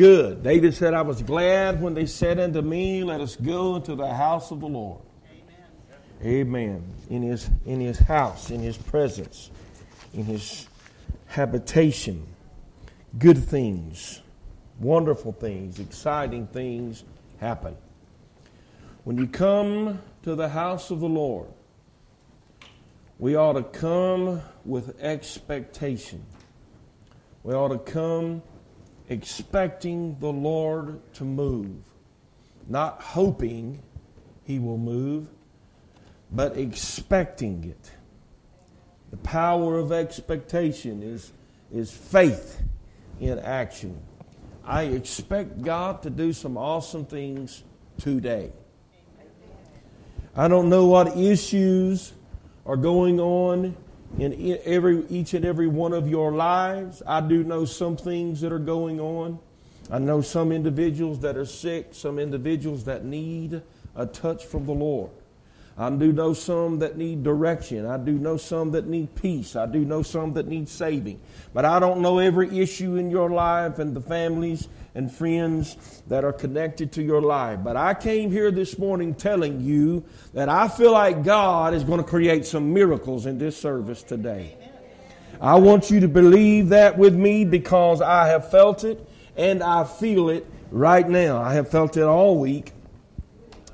good. David said, I was glad when they said unto me, Let us go into the house of the Lord. Amen. Amen. In his, in his house, in his presence, in his habitation. Good things, wonderful things, exciting things happen. When you come to the house of the Lord, we ought to come with expectation. We ought to come expecting the Lord to move, not hoping He will move, but expecting it. The power of expectation is, is faith in action. I expect God to do some awesome things today. I don't know what issues are going on in every, each and every one of your lives. I do know some things that are going on. I know some individuals that are sick, some individuals that need a touch from the Lord. I do know some that need direction. I do know some that need peace. I do know some that need saving. But I don't know every issue in your life and the families and friends that are connected to your life. But I came here this morning telling you that I feel like God is going to create some miracles in this service today. I want you to believe that with me because I have felt it and I feel it right now. I have felt it all week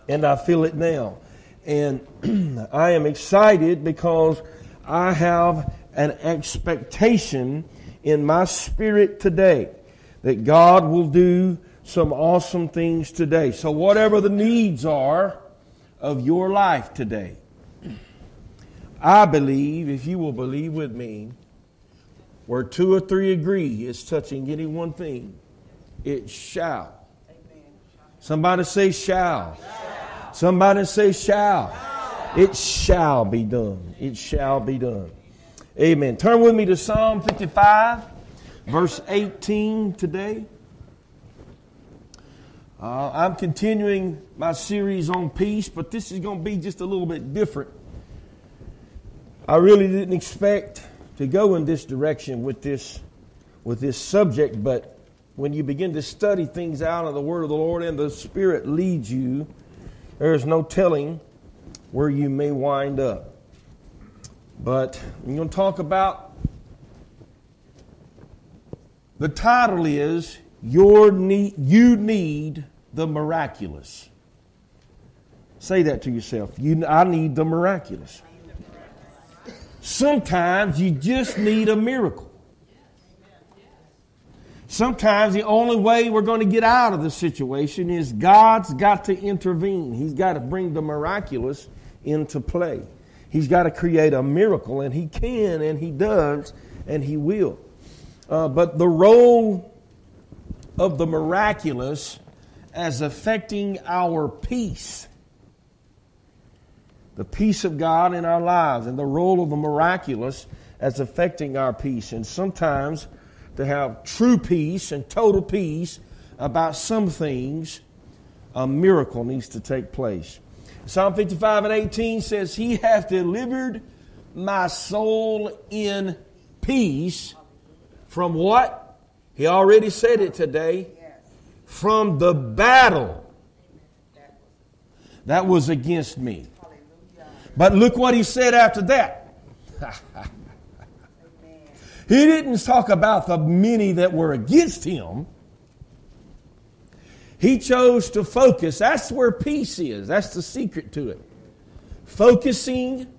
and I feel it now. And I am excited because I have an expectation in my spirit today that God will do some awesome things today. So, whatever the needs are of your life today, I believe, if you will believe with me, where two or three agree is touching any one thing, it shall. Somebody say shall. Somebody say shall. It shall be done. It shall be done. Amen. Turn with me to Psalm 55 verse 18 today. Uh, I'm continuing my series on peace, but this is going to be just a little bit different. I really didn't expect to go in this direction with this with this subject, but when you begin to study things out of the Word of the Lord and the Spirit leads you, there is no telling where you may wind up. But I'm going to talk about the title is Your need, You Need the Miraculous. Say that to yourself. You, I need the miraculous. Sometimes you just need a miracle. Sometimes the only way we're going to get out of the situation is God's got to intervene. He's got to bring the miraculous into play. He's got to create a miracle, and He can, and He does, and He will. Uh, but the role of the miraculous as affecting our peace, the peace of God in our lives, and the role of the miraculous as affecting our peace. And sometimes to have true peace and total peace about some things, a miracle needs to take place. Psalm 55 and 18 says, He hath delivered my soul in peace from what? He already said it today. From the battle that was against me. But look what he said after that. he didn't talk about the many that were against him. He chose to focus. That's where peace is. That's the secret to it. Focusing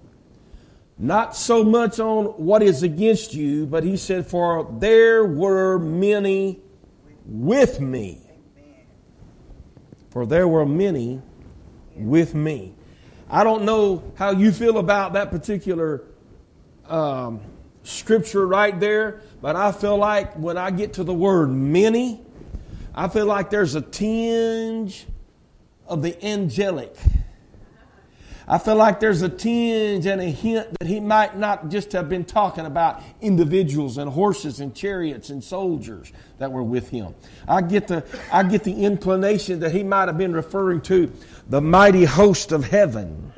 not so much on what is against you, but he said, For there were many with me. For there were many with me. I don't know how you feel about that particular um, scripture right there, but I feel like when I get to the word many, I feel like there's a tinge of the angelic I feel like there's a tinge and a hint that he might not just have been talking about individuals and horses and chariots and soldiers that were with him. I get the, I get the inclination that he might have been referring to the mighty host of heaven.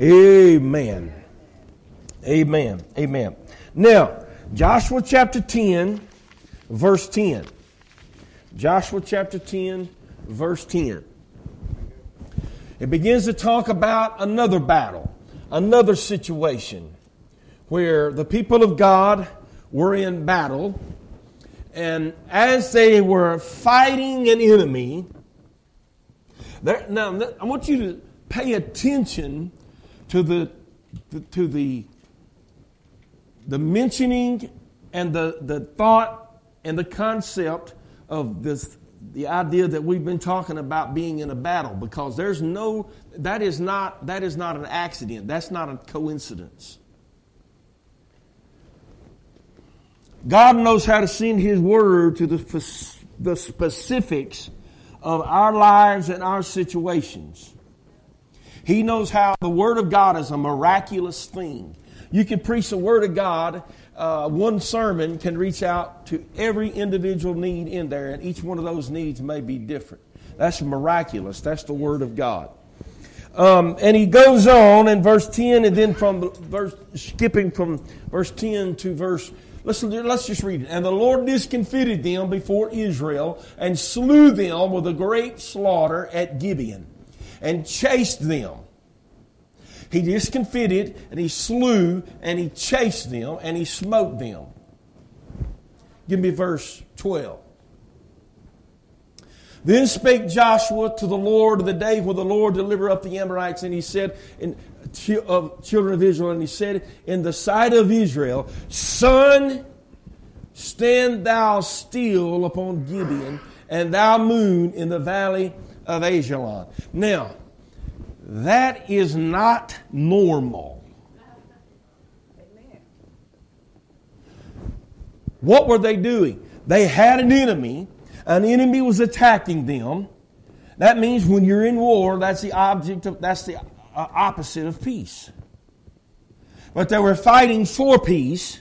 Amen. Amen. Amen. Now, Joshua chapter 10, verse 10. Joshua chapter 10, verse 10. It begins to talk about another battle, another situation where the people of God were in battle. And as they were fighting an enemy, now I want you to pay attention to the, to the, the mentioning and the, the thought and the concept of this the idea that we've been talking about being in a battle because there's no that is not that is not an accident. That's not a coincidence. God knows how to send his word to the, the specifics of our lives and our situations. He knows how the word of god is a miraculous thing you can preach the word of god uh, one sermon can reach out to every individual need in there, and each one of those needs may be different. That's miraculous. That's the Word of God. Um, and he goes on in verse 10, and then from verse, skipping from verse 10 to verse, let's, let's just read it. And the Lord discomfited them before Israel and slew them with a great slaughter at Gibeon and chased them. He discomfited and he slew and he chased them and he smote them. Give me verse 12. Then spake Joshua to the Lord of the day when the Lord delivered up the Amorites, and he said, in, of children of Israel, and he said, In the sight of Israel, Sun, stand thou still upon Gibeon, and thou moon in the valley of Ajalon. Now, that is not normal. What were they doing? They had an enemy. An enemy was attacking them. That means when you're in war, that's the object of, that's the uh, opposite of peace. But they were fighting for peace.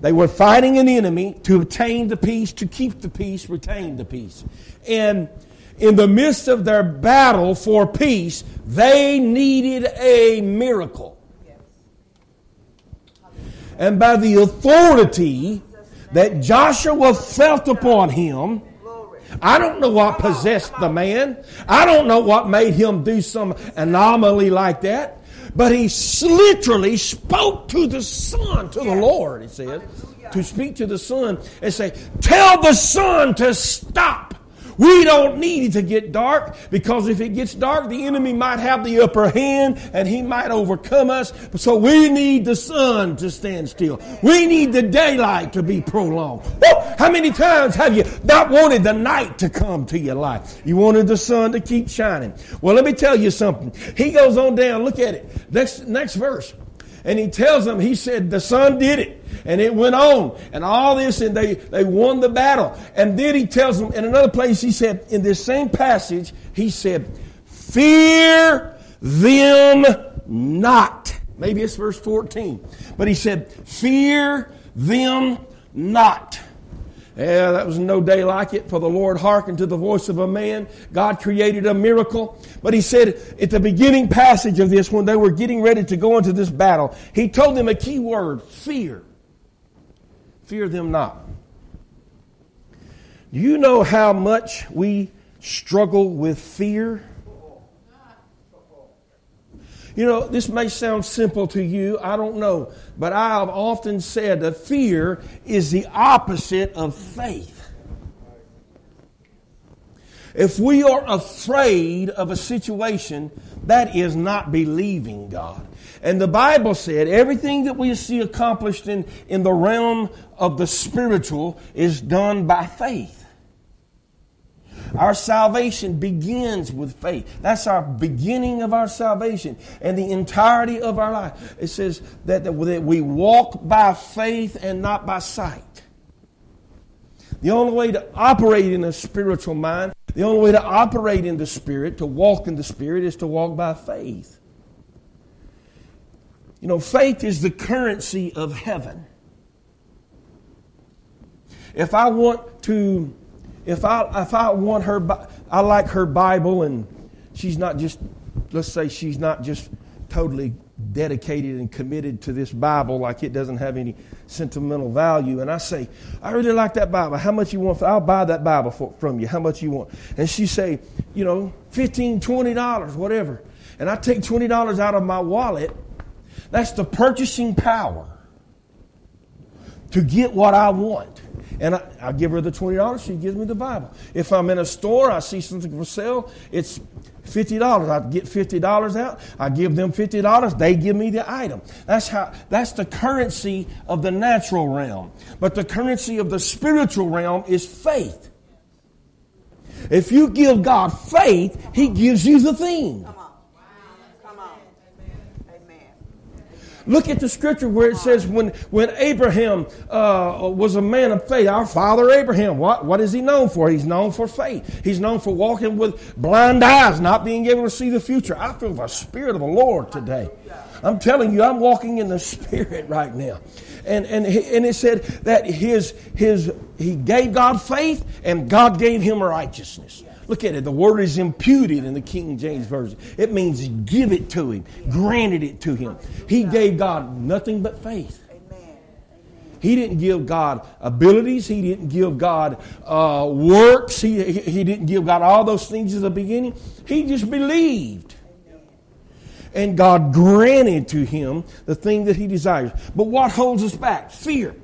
They were fighting an enemy to obtain the peace, to keep the peace, retain the peace. And in the midst of their battle for peace, they needed a miracle. And by the authority that Joshua felt upon him, I don't know what possessed the man. I don't know what made him do some anomaly like that. But he literally spoke to the sun, to the Lord, he said, to speak to the sun and say, Tell the sun to stop we don't need to get dark because if it gets dark, the enemy might have the upper hand and he might overcome us. So we need the sun to stand still. We need the daylight to be prolonged. how many times have you not wanted the night to come to your life? You wanted the sun to keep shining. Well, let me tell you something. He goes on down. Look at it. Next, next verse. And he tells them, he said, the sun did it. And it went on. And all this, and they, they won the battle. And then he tells them in another place, he said, in this same passage, he said, Fear them not. Maybe it's verse 14. But he said, Fear them not. Yeah, that was no day like it, for the Lord hearkened to the voice of a man. God created a miracle. But he said at the beginning passage of this, when they were getting ready to go into this battle, he told them a key word fear. Fear them not. Do you know how much we struggle with fear? You know, this may sound simple to you, I don't know, but I have often said that fear is the opposite of faith. If we are afraid of a situation, that is not believing God. And the Bible said everything that we see accomplished in, in the realm of the spiritual is done by faith. Our salvation begins with faith. That's our beginning of our salvation and the entirety of our life. It says that, that we walk by faith and not by sight. The only way to operate in a spiritual mind, the only way to operate in the Spirit, to walk in the Spirit, is to walk by faith. You know, faith is the currency of heaven. If I want to if I if I want her, I like her Bible, and she's not just let's say she's not just totally dedicated and committed to this Bible like it doesn't have any sentimental value. And I say, I really like that Bible. How much you want? For, I'll buy that Bible for, from you. How much you want? And she say, you know, $15, $20, whatever. And I take $20 out of my wallet. That's the purchasing power to get what I want. And I, I give her the $20, she gives me the Bible. If I'm in a store, I see something for sale, it's $50. I get $50 out. I give them $50. They give me the item. That's how, that's the currency of the natural realm. But the currency of the spiritual realm is faith. If you give God faith, He gives you the thing. Look at the scripture where it says when, when Abraham uh, was a man of faith, our father Abraham, what, what is he known for? He's known for faith. He's known for walking with blind eyes, not being able to see the future. I feel the Spirit of the Lord today. I'm telling you, I'm walking in the Spirit right now. And, and, and it said that his, his, he gave God faith and God gave him righteousness. Look at it. The word is imputed in the King James Version. It means give it to him, granted it to him. He gave God nothing but faith. He didn't give God abilities. He didn't give God uh, works. He, he didn't give God all those things at the beginning. He just believed. And God granted to him the thing that he desires. But what holds us back? Fear.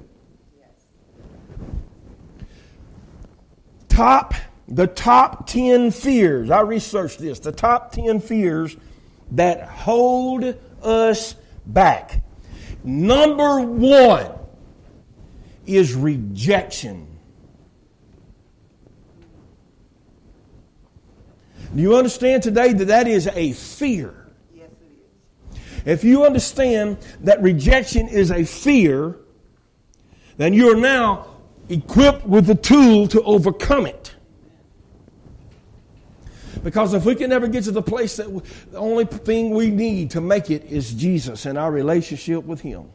Top the top 10 fears, I researched this, the top 10 fears that hold us back. Number one is rejection. Do you understand today that that is a fear? Yes, it is. If you understand that rejection is a fear, then you're now equipped with the tool to overcome it. Because if we can never get to the place that we, the only thing we need to make it is Jesus and our relationship with Him.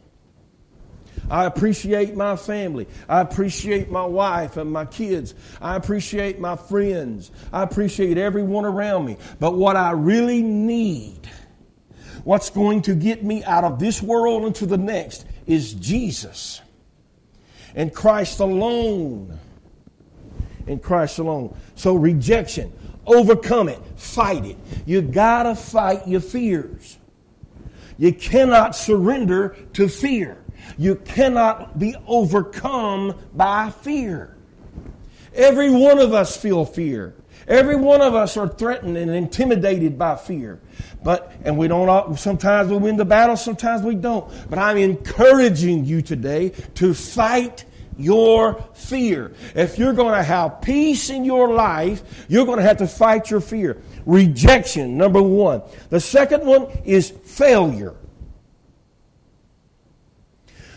I appreciate my family. I appreciate my wife and my kids. I appreciate my friends. I appreciate everyone around me. But what I really need, what's going to get me out of this world into the next, is Jesus and Christ alone. In Christ alone. So rejection. Overcome it. Fight it. You gotta fight your fears. You cannot surrender to fear. You cannot be overcome by fear. Every one of us feel fear. Every one of us are threatened and intimidated by fear. But, and we don't, sometimes we win the battle, sometimes we don't. But I'm encouraging you today to fight your fear. If you're going to have peace in your life, you're going to have to fight your fear. Rejection, number one. The second one is failure.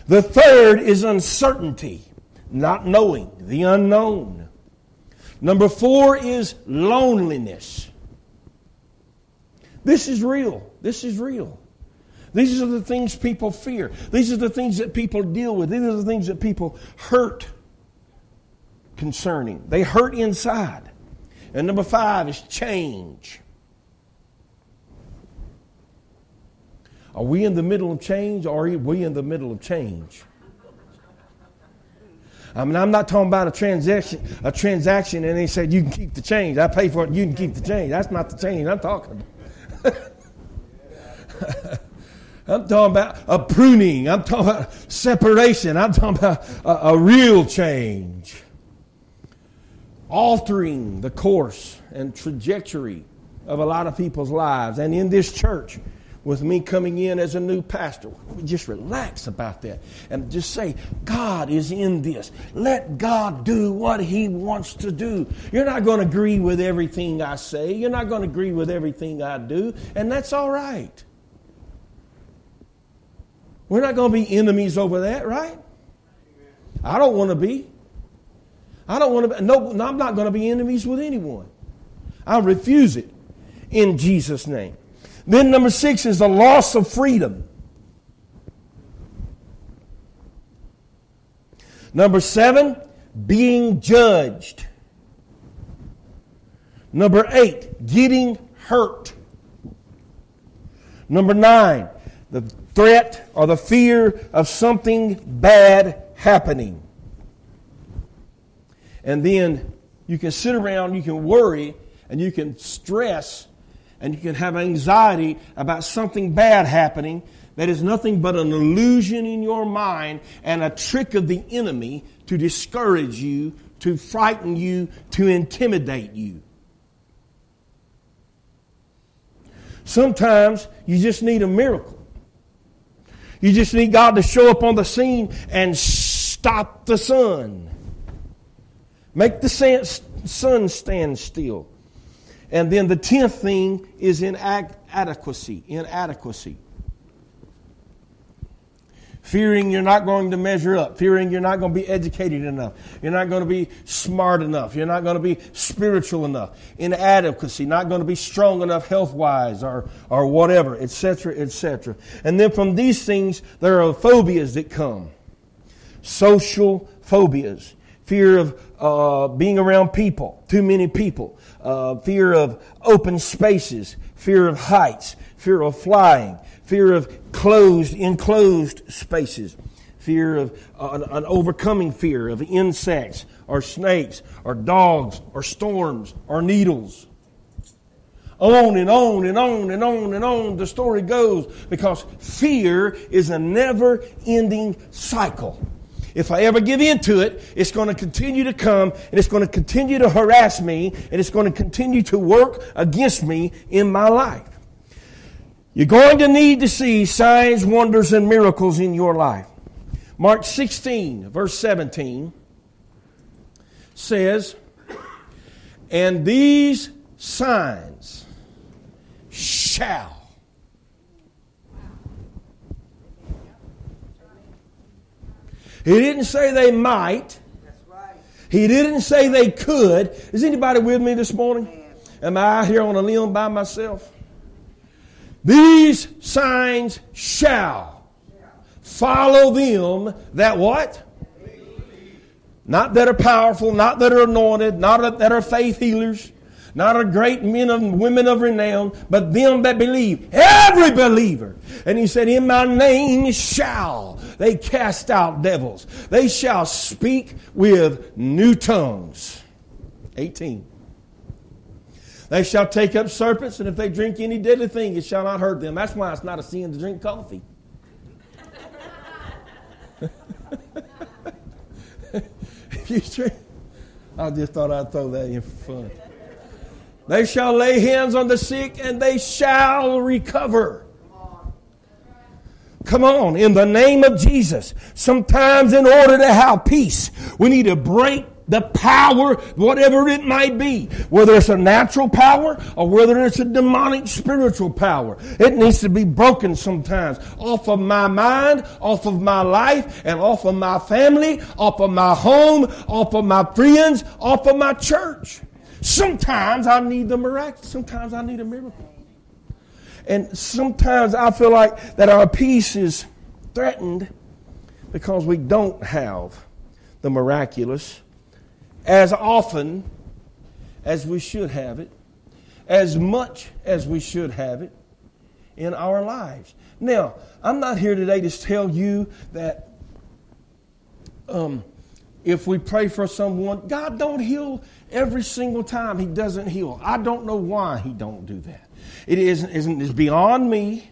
The third is uncertainty, not knowing, the unknown. Number four is loneliness. This is real. This is real. These are the things people fear. These are the things that people deal with. These are the things that people hurt concerning. They hurt inside. And number five is change. Are we in the middle of change or are we in the middle of change? I mean, I'm not talking about a transaction, a transaction, and they said you can keep the change. I pay for it, you can keep the change. That's not the change I'm talking about. I'm talking about a pruning. I'm talking about separation. I'm talking about a, a real change. Altering the course and trajectory of a lot of people's lives. And in this church, with me coming in as a new pastor, we just relax about that and just say, God is in this. Let God do what He wants to do. You're not going to agree with everything I say, you're not going to agree with everything I do, and that's all right. We're not going to be enemies over that, right? I don't want to be. I don't want to be. No, I'm not going to be enemies with anyone. I refuse it in Jesus' name. Then number six is the loss of freedom. Number seven, being judged. Number eight, getting hurt. Number nine, the threat or the fear of something bad happening. And then you can sit around, you can worry, and you can stress, and you can have anxiety about something bad happening that is nothing but an illusion in your mind and a trick of the enemy to discourage you, to frighten you, to intimidate you. Sometimes you just need a miracle. You just need God to show up on the scene and stop the sun. Make the sun stand still. And then the tenth thing is inadequacy. Inadequacy fearing you're not going to measure up, fearing you're not going to be educated enough, you're not going to be smart enough, you're not going to be spiritual enough, inadequacy, not going to be strong enough health wise or, or whatever, etc., etc. And then from these things, there are phobias that come. Social phobias, fear of uh, being around people, too many people, uh, fear of open spaces, fear of heights, fear of flying, fear of closed, enclosed spaces, fear of uh, an, an overcoming fear of insects or snakes or dogs or storms or needles. On and on and on and on and on the story goes because fear is a never ending cycle. If I ever give in to it, it's going to continue to come and it's going to continue to harass me and it's going to continue to work against me in my life. You're going to need to see signs, wonders, and miracles in your life. Mark 16, verse 17 says, And these signs shall. He didn't say they might. He didn't say they could. Is anybody with me this morning? Am I out here on a limb by myself? These signs shall follow them that what? Not that are powerful, not that are anointed, not that are faith healers, not a great men and women of renown, but them that believe. Every believer. And he said, In my name shall they cast out devils. They shall speak with new tongues. 18. They shall take up serpents, and if they drink any deadly thing, it shall not hurt them. That's why it's not a sin to drink coffee. if you drink, I just thought I'd throw that in for fun. They shall lay hands on the sick, and they shall recover. Come on, in the name of Jesus. Sometimes, in order to have peace, we need to break the power, whatever it might be, whether it's a natural power or whether it's a demonic spiritual power. It needs to be broken sometimes off of my mind, off of my life, and off of my family, off of my home, off of my friends, off of my church. Sometimes I need the miraculous, sometimes I need a miracle. And sometimes I feel like that our peace is threatened because we don't have the miraculous as often as we should have it, as much as we should have it in our lives. Now, I'm not here today to tell you that um, if we pray for someone, God don't heal every single time He doesn't heal. I don't know why He don't do that. It isn't, isn't it's beyond me.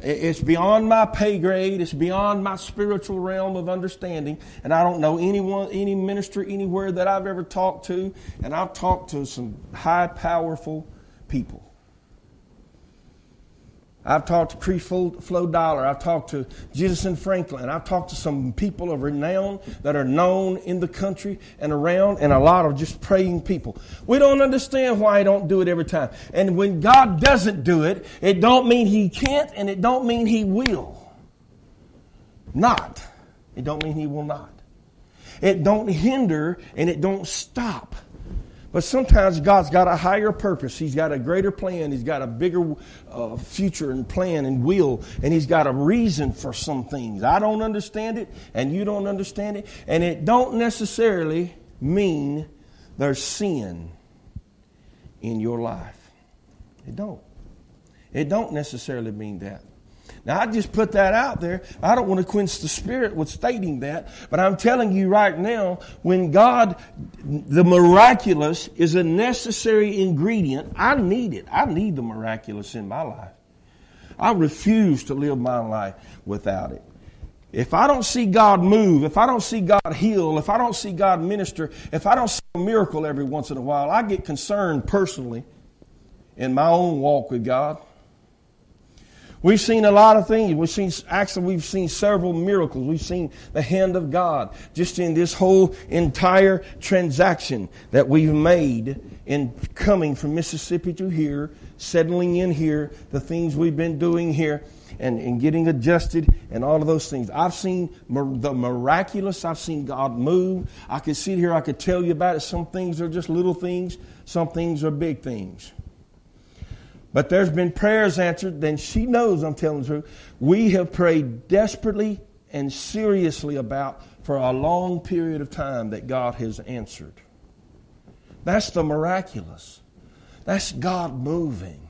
It's beyond my pay grade. It's beyond my spiritual realm of understanding. And I don't know anyone, any minister anywhere that I've ever talked to. And I've talked to some high, powerful people. I've talked to Creflo Dollar. I've talked to Jentezen Franklin. I've talked to some people of renown that are known in the country and around, and a lot of just praying people. We don't understand why He don't do it every time. And when God doesn't do it, it don't mean He can't, and it don't mean He will. Not. It don't mean He will not. It don't hinder, and it don't stop. But sometimes God's got a higher purpose. He's got a greater plan. He's got a bigger uh, future and plan and will. And He's got a reason for some things. I don't understand it, and you don't understand it. And it don't necessarily mean there's sin in your life. It don't. It don't necessarily mean that. Now, I just put that out there. I don't want to quench the spirit with stating that, but I'm telling you right now, when God, the miraculous is a necessary ingredient, I need it. I need the miraculous in my life. I refuse to live my life without it. If I don't see God move, if I don't see God heal, if I don't see God minister, if I don't see a miracle every once in a while, I get concerned personally in my own walk with God. We've seen a lot of things. We've seen, actually, we've seen several miracles. We've seen the hand of God just in this whole entire transaction that we've made in coming from Mississippi to here, settling in here, the things we've been doing here, and, and getting adjusted, and all of those things. I've seen the miraculous. I've seen God move. I could sit here, I could tell you about it. Some things are just little things, some things are big things. But there's been prayers answered, then she knows I'm telling the truth. We have prayed desperately and seriously about for a long period of time that God has answered. That's the miraculous. That's God moving.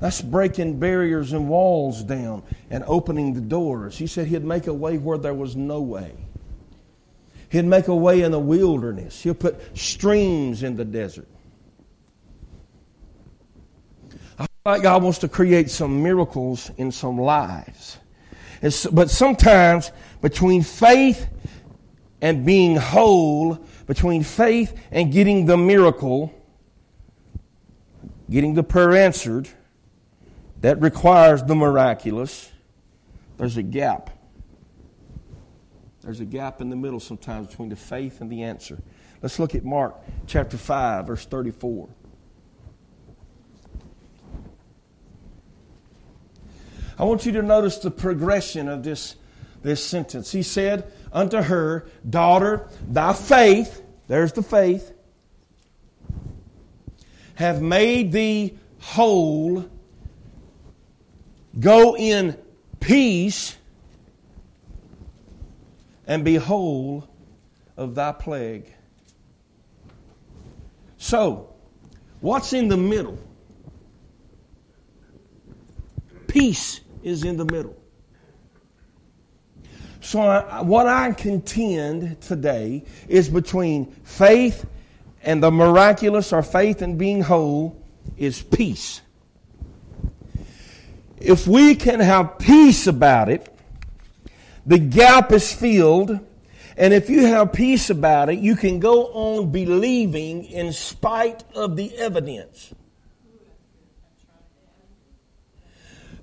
That's breaking barriers and walls down and opening the doors. He said He'd make a way where there was no way. He'd make a way in the wilderness. He'll put streams in the desert. Like God wants to create some miracles in some lives. But sometimes between faith and being whole, between faith and getting the miracle, getting the prayer answered, that requires the miraculous, there's a gap. There's a gap in the middle sometimes between the faith and the answer. Let's look at Mark chapter 5, verse 34. I want you to notice the progression of this, this sentence. He said unto her, Daughter, thy faith, there's the faith, have made thee whole. Go in peace and be whole of thy plague. So, what's in the middle? Peace is in the middle. So, I, what I contend today is between faith and the miraculous, or faith and being whole, is peace. If we can have peace about it, the gap is filled. And if you have peace about it, you can go on believing in spite of the evidence.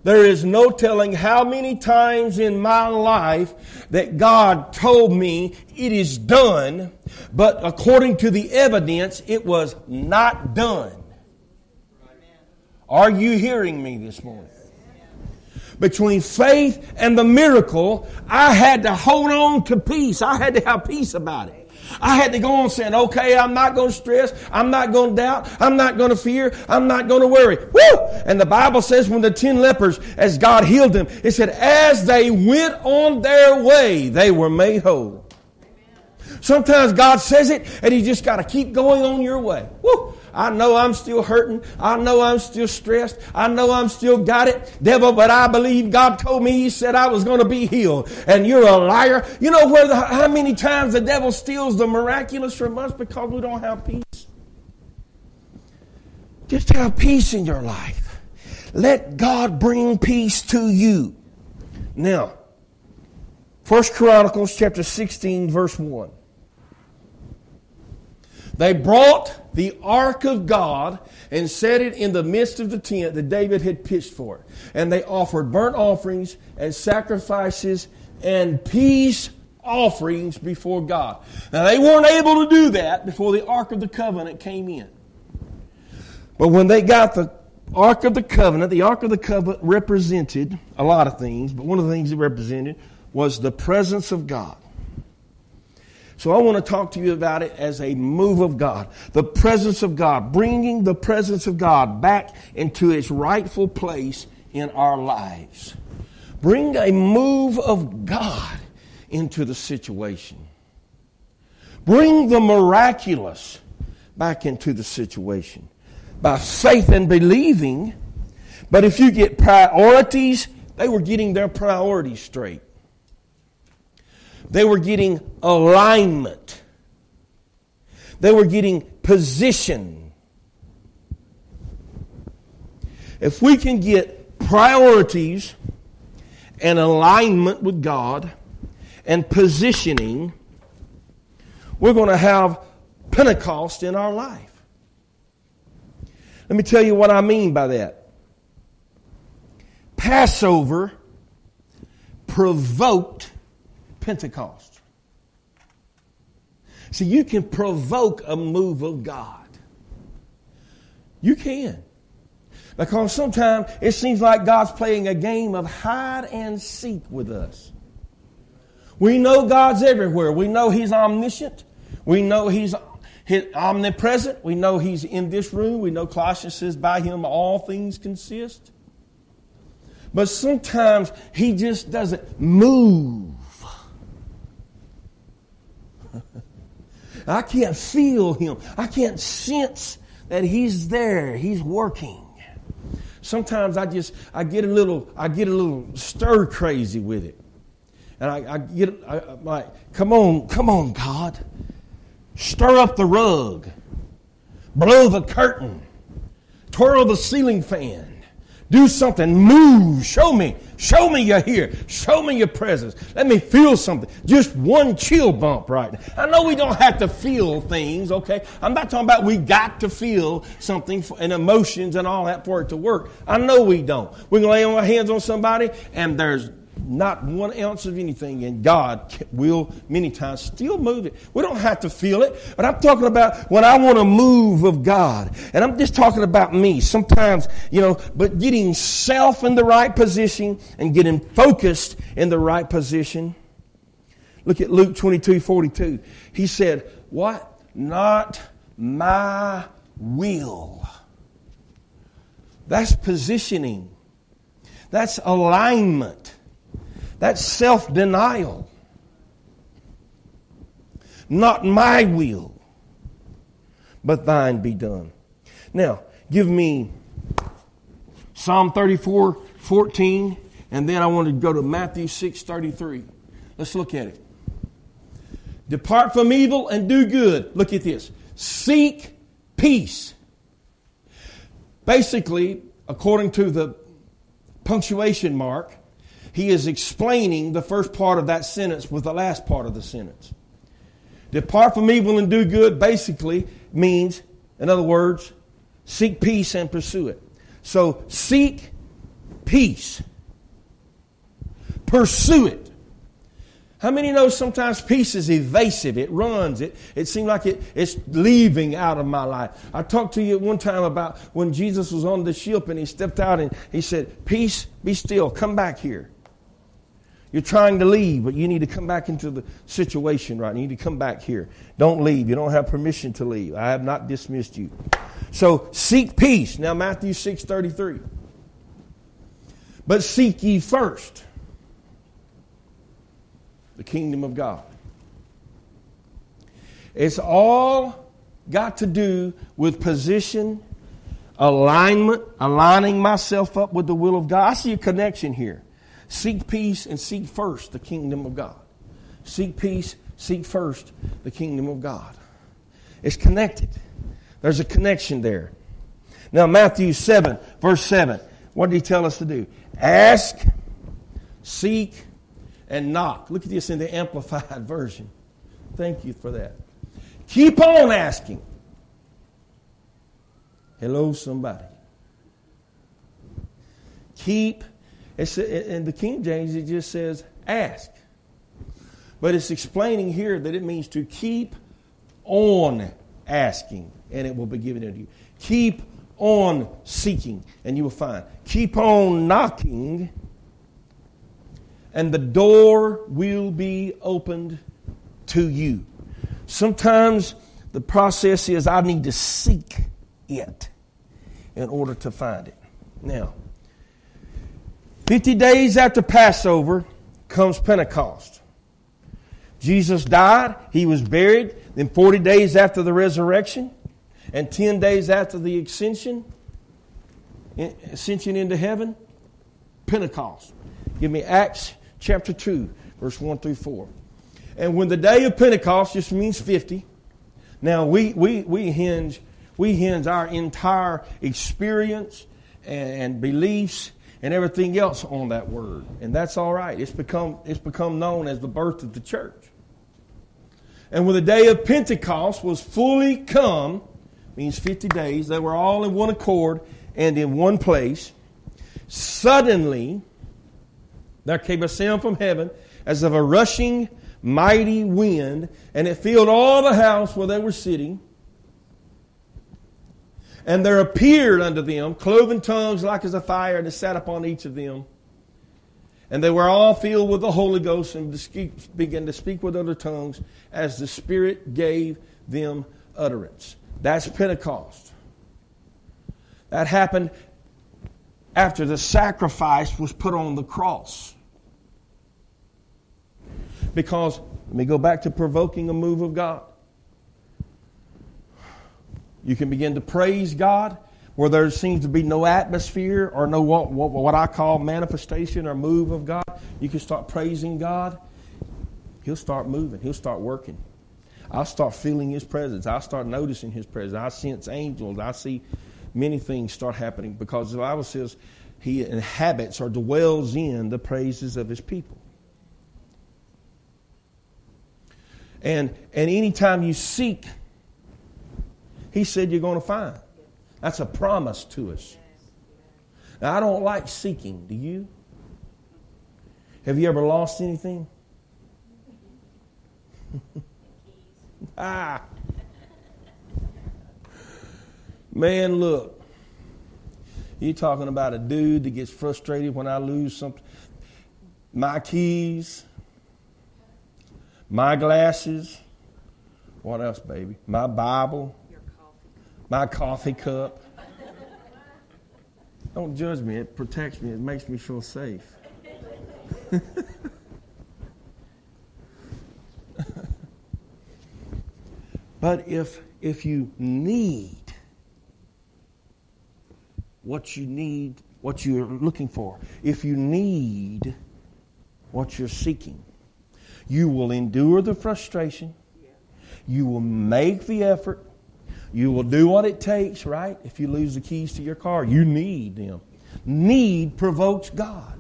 There is no telling how many times in my life that God told me it is done, but according to the evidence, it was not done. Are you hearing me this morning? Between faith and the miracle, I had to hold on to peace. I had to have peace about it. I had to go on saying, okay, I'm not going to stress. I'm not going to doubt. I'm not going to fear. I'm not going to worry. Woo! And the Bible says when the ten lepers, as God healed them, it said, as they went on their way, they were made whole. Sometimes God says it and you just got to keep going on your way. Woo! I know I'm still hurting. I know I'm still stressed. I know I'm still got it, devil, but I believe God told me He said I was going to be healed. And you're a liar. You know where the, how many times the devil steals the miraculous from us because we don't have peace? Just have peace in your life. Let God bring peace to you. Now, First Chronicles chapter 16 verse 1. They brought the ark of God and set it in the midst of the tent that David had pitched for it. And they offered burnt offerings and sacrifices and peace offerings before God. Now, they weren't able to do that before the Ark of the Covenant came in. But when they got the Ark of the Covenant, the Ark of the Covenant represented a lot of things, but one of the things it represented was the presence of God. So I want to talk to you about it as a move of God. The presence of God, bringing the presence of God back into its rightful place in our lives. Bring a move of God into the situation. Bring the miraculous back into the situation by faith and believing. But if you get priorities They were getting their priorities straight. They were getting alignment. They were getting position. If we can get priorities and alignment with God and positioning, we're going to have Pentecost in our life. Let me tell you what I mean by that. Passover provoked Pentecost. See, you can provoke a move of God. You can. Because sometimes it seems like God's playing a game of hide and seek with us. We know God's everywhere. We know He's omniscient. We know He's omnipresent. We know He's in this room. We know Colossians says, by Him all things consist. But sometimes He just doesn't move. I can't feel Him. I can't sense that He's there. He's working. Sometimes I just I get a little I get a little stir crazy with it, and I, I get I, I'm like, come on, come on, God, stir up the rug, blow the curtain, twirl the ceiling fan. Do something. Move. Show me. Show me you're here. Show me your presence. Let me feel something. Just one chill bump right now. I know we don't have to feel things, okay? I'm not talking about we got to feel something and emotions and all that for it to work. I know we don't. We're going to lay our hands on somebody and there's not one ounce of anything, and God will many times still move it. We don't have to feel it, but I'm talking about when I want to move of God. And I'm just talking about me. Sometimes, you know, but getting self in the right position and getting focused in the right position. Look at Luke 22 42. He said, What? Not my will. That's positioning. That's alignment. That's self denial. Not my will, but thine be done. Now, give me Psalm 34 14, and then I want to go to Matthew 6 33. Let's look at it. Depart from evil and do good. Look at this. Seek peace. Basically, according to the punctuation mark, he is explaining the first part of that sentence with the last part of the sentence. Depart from evil and do good basically means, in other words, seek peace and pursue it. So seek peace. Pursue it. How many know sometimes peace is evasive? It runs. It, it seems like it, it's leaving out of my life. I talked to you one time about when Jesus was on the ship and he stepped out and he said, Peace, be still, come back here. You're trying to leave, but you need to come back into the situation right. You need to come back here. Don't leave. You don't have permission to leave. I have not dismissed you. So seek peace. Now Matthew 6:33. But seek ye first the kingdom of God. It's all got to do with position, alignment, aligning myself up with the will of God. I see a connection here. Seek peace and seek first the kingdom of God. Seek peace, seek first the kingdom of God. It's connected. There's a connection there. Now, Matthew 7, verse 7, what did he tell us to do? Ask, seek, and knock. Look at this in the Amplified Version. Thank you for that. Keep on asking. Hello, somebody. Keep it's, in the King James, it just says ask. But it's explaining here that it means to keep on asking, and it will be given unto you. Keep on seeking, and you will find. Keep on knocking, and the door will be opened to you. Sometimes the process is I need to seek it in order to find it. Now, 50 days after Passover comes Pentecost. Jesus died, he was buried, then 40 days after the resurrection, and 10 days after the ascension, ascension into heaven, Pentecost. Give me Acts chapter 2, verse 1 through 4. And when the day of Pentecost just means 50. Now we, we, we hinge we hinge our entire experience and beliefs and everything else on that word. And that's all right. It's become, it's become known as the birth of the church. And when the day of Pentecost was fully come, means 50 days, they were all in one accord and in one place. Suddenly, there came a sound from heaven as of a rushing mighty wind, and it filled all the house where they were sitting. And there appeared unto them cloven tongues like as a fire, and it sat upon each of them. And they were all filled with the Holy Ghost and began to speak with other tongues as the Spirit gave them utterance. That's Pentecost. That happened after the sacrifice was put on the cross. Because, let me go back to provoking a move of God. You can begin to praise God where there seems to be no atmosphere or no what, what, what I call manifestation or move of God. You can start praising God. He'll start moving. He'll start working. I'll start feeling His presence. I'll start noticing His presence. I sense angels. I see many things start happening because the Bible says He inhabits or dwells in the praises of His people. And, and anytime you seek he said you're going to find. That's a promise to us. Now, I don't like seeking. Do you? Have you ever lost anything? ah. Man, look. You're talking about a dude that gets frustrated when I lose something. My keys, my glasses, what else, baby? My Bible, my coffee cup. Don't judge me. It protects me. It makes me feel safe. but if if you need what you need, what you're looking for, if you need what you're seeking, you will endure the frustration. You will make the effort you will do what it takes, right? If you lose the keys to your car, you need them. Need provokes God.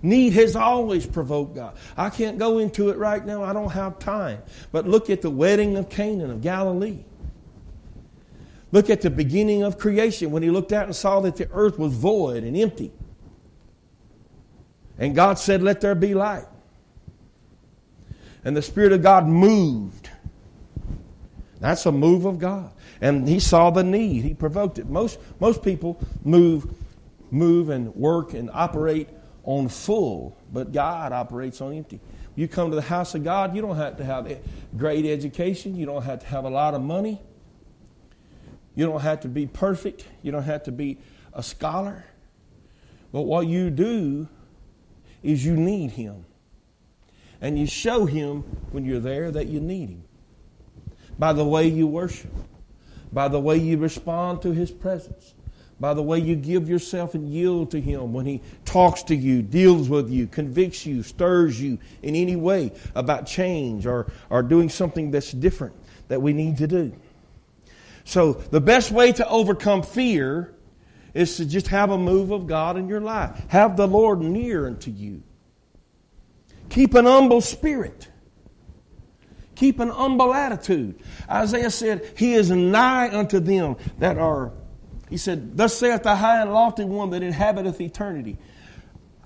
Need has always provoked God. I can't go into it right now. I don't have time. But look at the wedding of Canaan of Galilee. Look at the beginning of creation when he looked out and saw that the earth was void and empty. And God said, Let there be light. And the Spirit of God moved that's a move of God. And he saw the need. He provoked it. Most, most people move, move and work and operate on full, but God operates on empty. You come to the house of God, you don't have to have great education. You don't have to have a lot of money. You don't have to be perfect. You don't have to be a scholar. But what you do is you need Him. And you show Him when you're there that you need Him by the way you worship, by the way you respond to His presence, by the way you give yourself and yield to Him when He talks to you, deals with you, convicts you, stirs you in any way about change or, or doing something that's different that we need to do. So, the best way to overcome fear is to just have a move of God in your life. Have the Lord near unto you. Keep an humble spirit. Keep an humble attitude. Isaiah said, He is nigh unto them that are, he said, Thus saith the high and lofty one that inhabiteth eternity.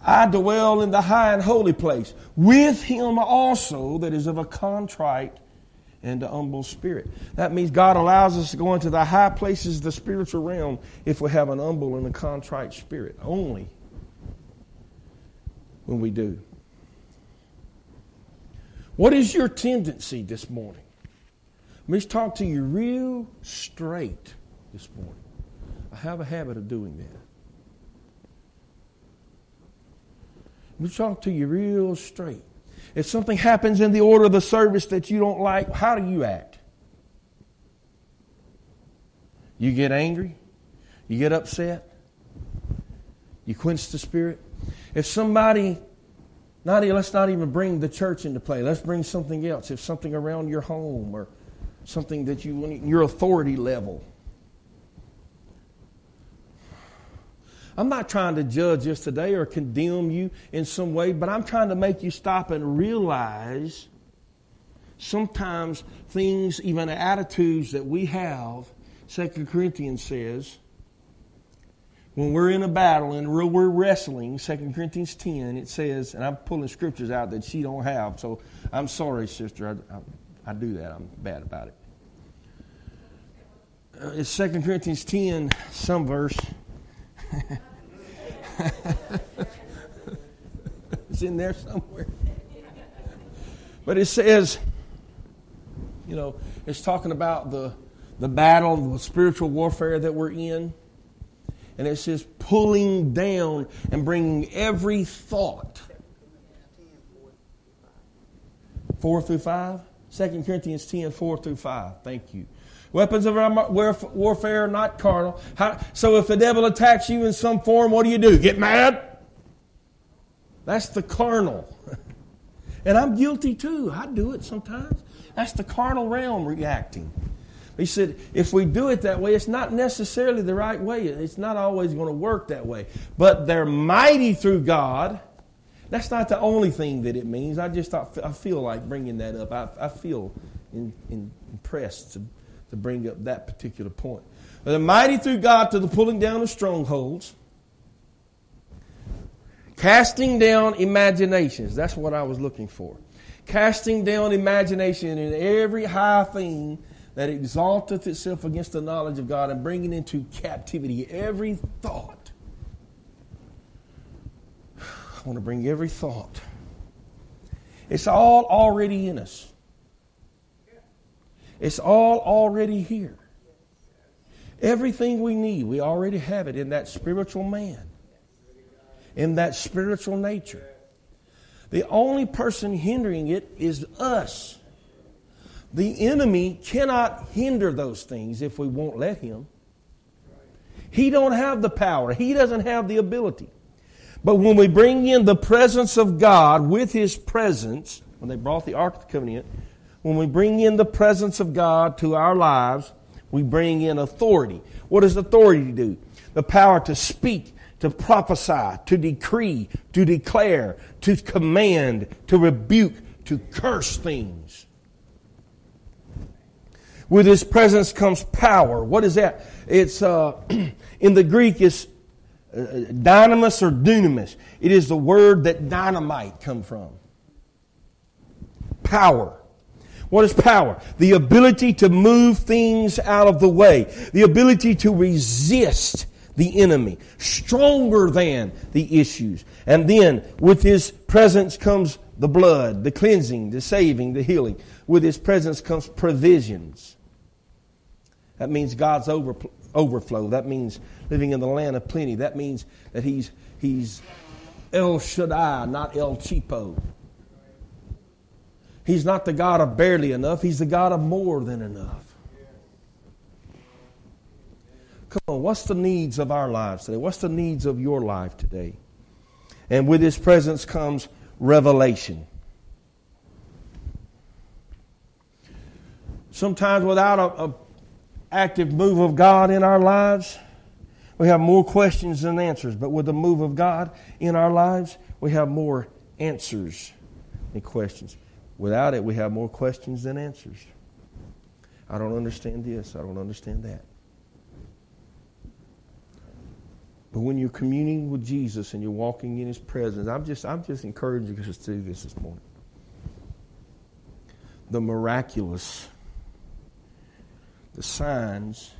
I dwell in the high and holy place, with him also that is of a contrite and a humble spirit. That means God allows us to go into the high places, the spiritual realm, if we have an humble and a contrite spirit. Only when we do. What is your tendency this morning? Let me talk to you real straight this morning. I have a habit of doing that. Let me talk to you real straight. If something happens in the order of the service that you don't like, how do you act? You get angry? You get upset? You quench the spirit? If somebody, not, let's not even bring the church into play. Let's bring something else. If something around your home or something that you, your authority level. I'm not trying to judge us today or condemn you in some way, but I'm trying to make you stop and realize sometimes things, even attitudes that we have, Second Corinthians says, when we're in a battle and we're wrestling, 2 Corinthians 10, it says, and I'm pulling scriptures out that she don't have, so I'm sorry, sister, I, I, I do that. I'm bad about it. Uh, it's 2 Corinthians 10, some verse. it's in there somewhere. But it says, you know, it's talking about the, the battle, the spiritual warfare that we're in. And it says pulling down and bringing every thought. 4 through 5? 2 Corinthians 10, 4 through 5. Thank you. Weapons of warfare not carnal. How, so if the devil attacks you in some form, what do you do? Get mad? That's the carnal. And I'm guilty too. I do it sometimes. That's the carnal realm reacting. He said, if we do it that way, it's not necessarily the right way. It's not always going to work that way. But they're mighty through God. That's not the only thing that it means. I just thought, I feel like bringing that up. I, I feel in, in, impressed to, to bring up that particular point. But they're mighty through God to the pulling down of strongholds, casting down imaginations. That's what I was looking for. Casting down imagination in every high thing that exalteth itself against the knowledge of God and bringing into captivity every thought. I want to bring every thought. It's all already in us. It's all already here. Everything we need, we already have it in that spiritual man, in that spiritual nature. The only person hindering it is us. The enemy cannot hinder those things if we won't let him. He don't have the power. He doesn't have the ability. But when we bring in the presence of God with his presence, when they brought the Ark of the Covenant, when we bring in the presence of God to our lives, we bring in authority. What does authority do? The power to speak, to prophesy, to decree, to declare, to command, to rebuke, to curse things. With his presence comes power. What is that? It's uh, in the Greek is uh, dynamis or dunamis. It is the word that dynamite come from. Power. What is power? The ability to move things out of the way. The ability to resist the enemy. Stronger than the issues. And then with his presence comes the blood, the cleansing, the saving, the healing. With his presence comes provisions. That means God's over, overflow. That means living in the land of plenty. That means that He's, he's El Shaddai, not El Cheapo. He's not the God of barely enough, He's the God of more than enough. Come on, what's the needs of our lives today? What's the needs of your life today? And with His presence comes revelation. Sometimes without a, a active move of God in our lives, we have more questions than answers. But with the move of God in our lives, we have more answers than questions. Without it, we have more questions than answers. I don't understand this. I don't understand that. But when you're communing with Jesus and you're walking in His presence, I'm just, I'm just encouraging us to do this this morning. The miraculous the signs,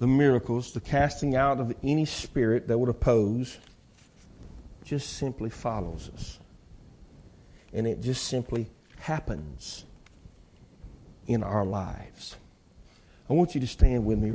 the miracles, the casting out of any spirit that would oppose, just simply follows us. And it just simply happens in our lives. I want you to stand with me right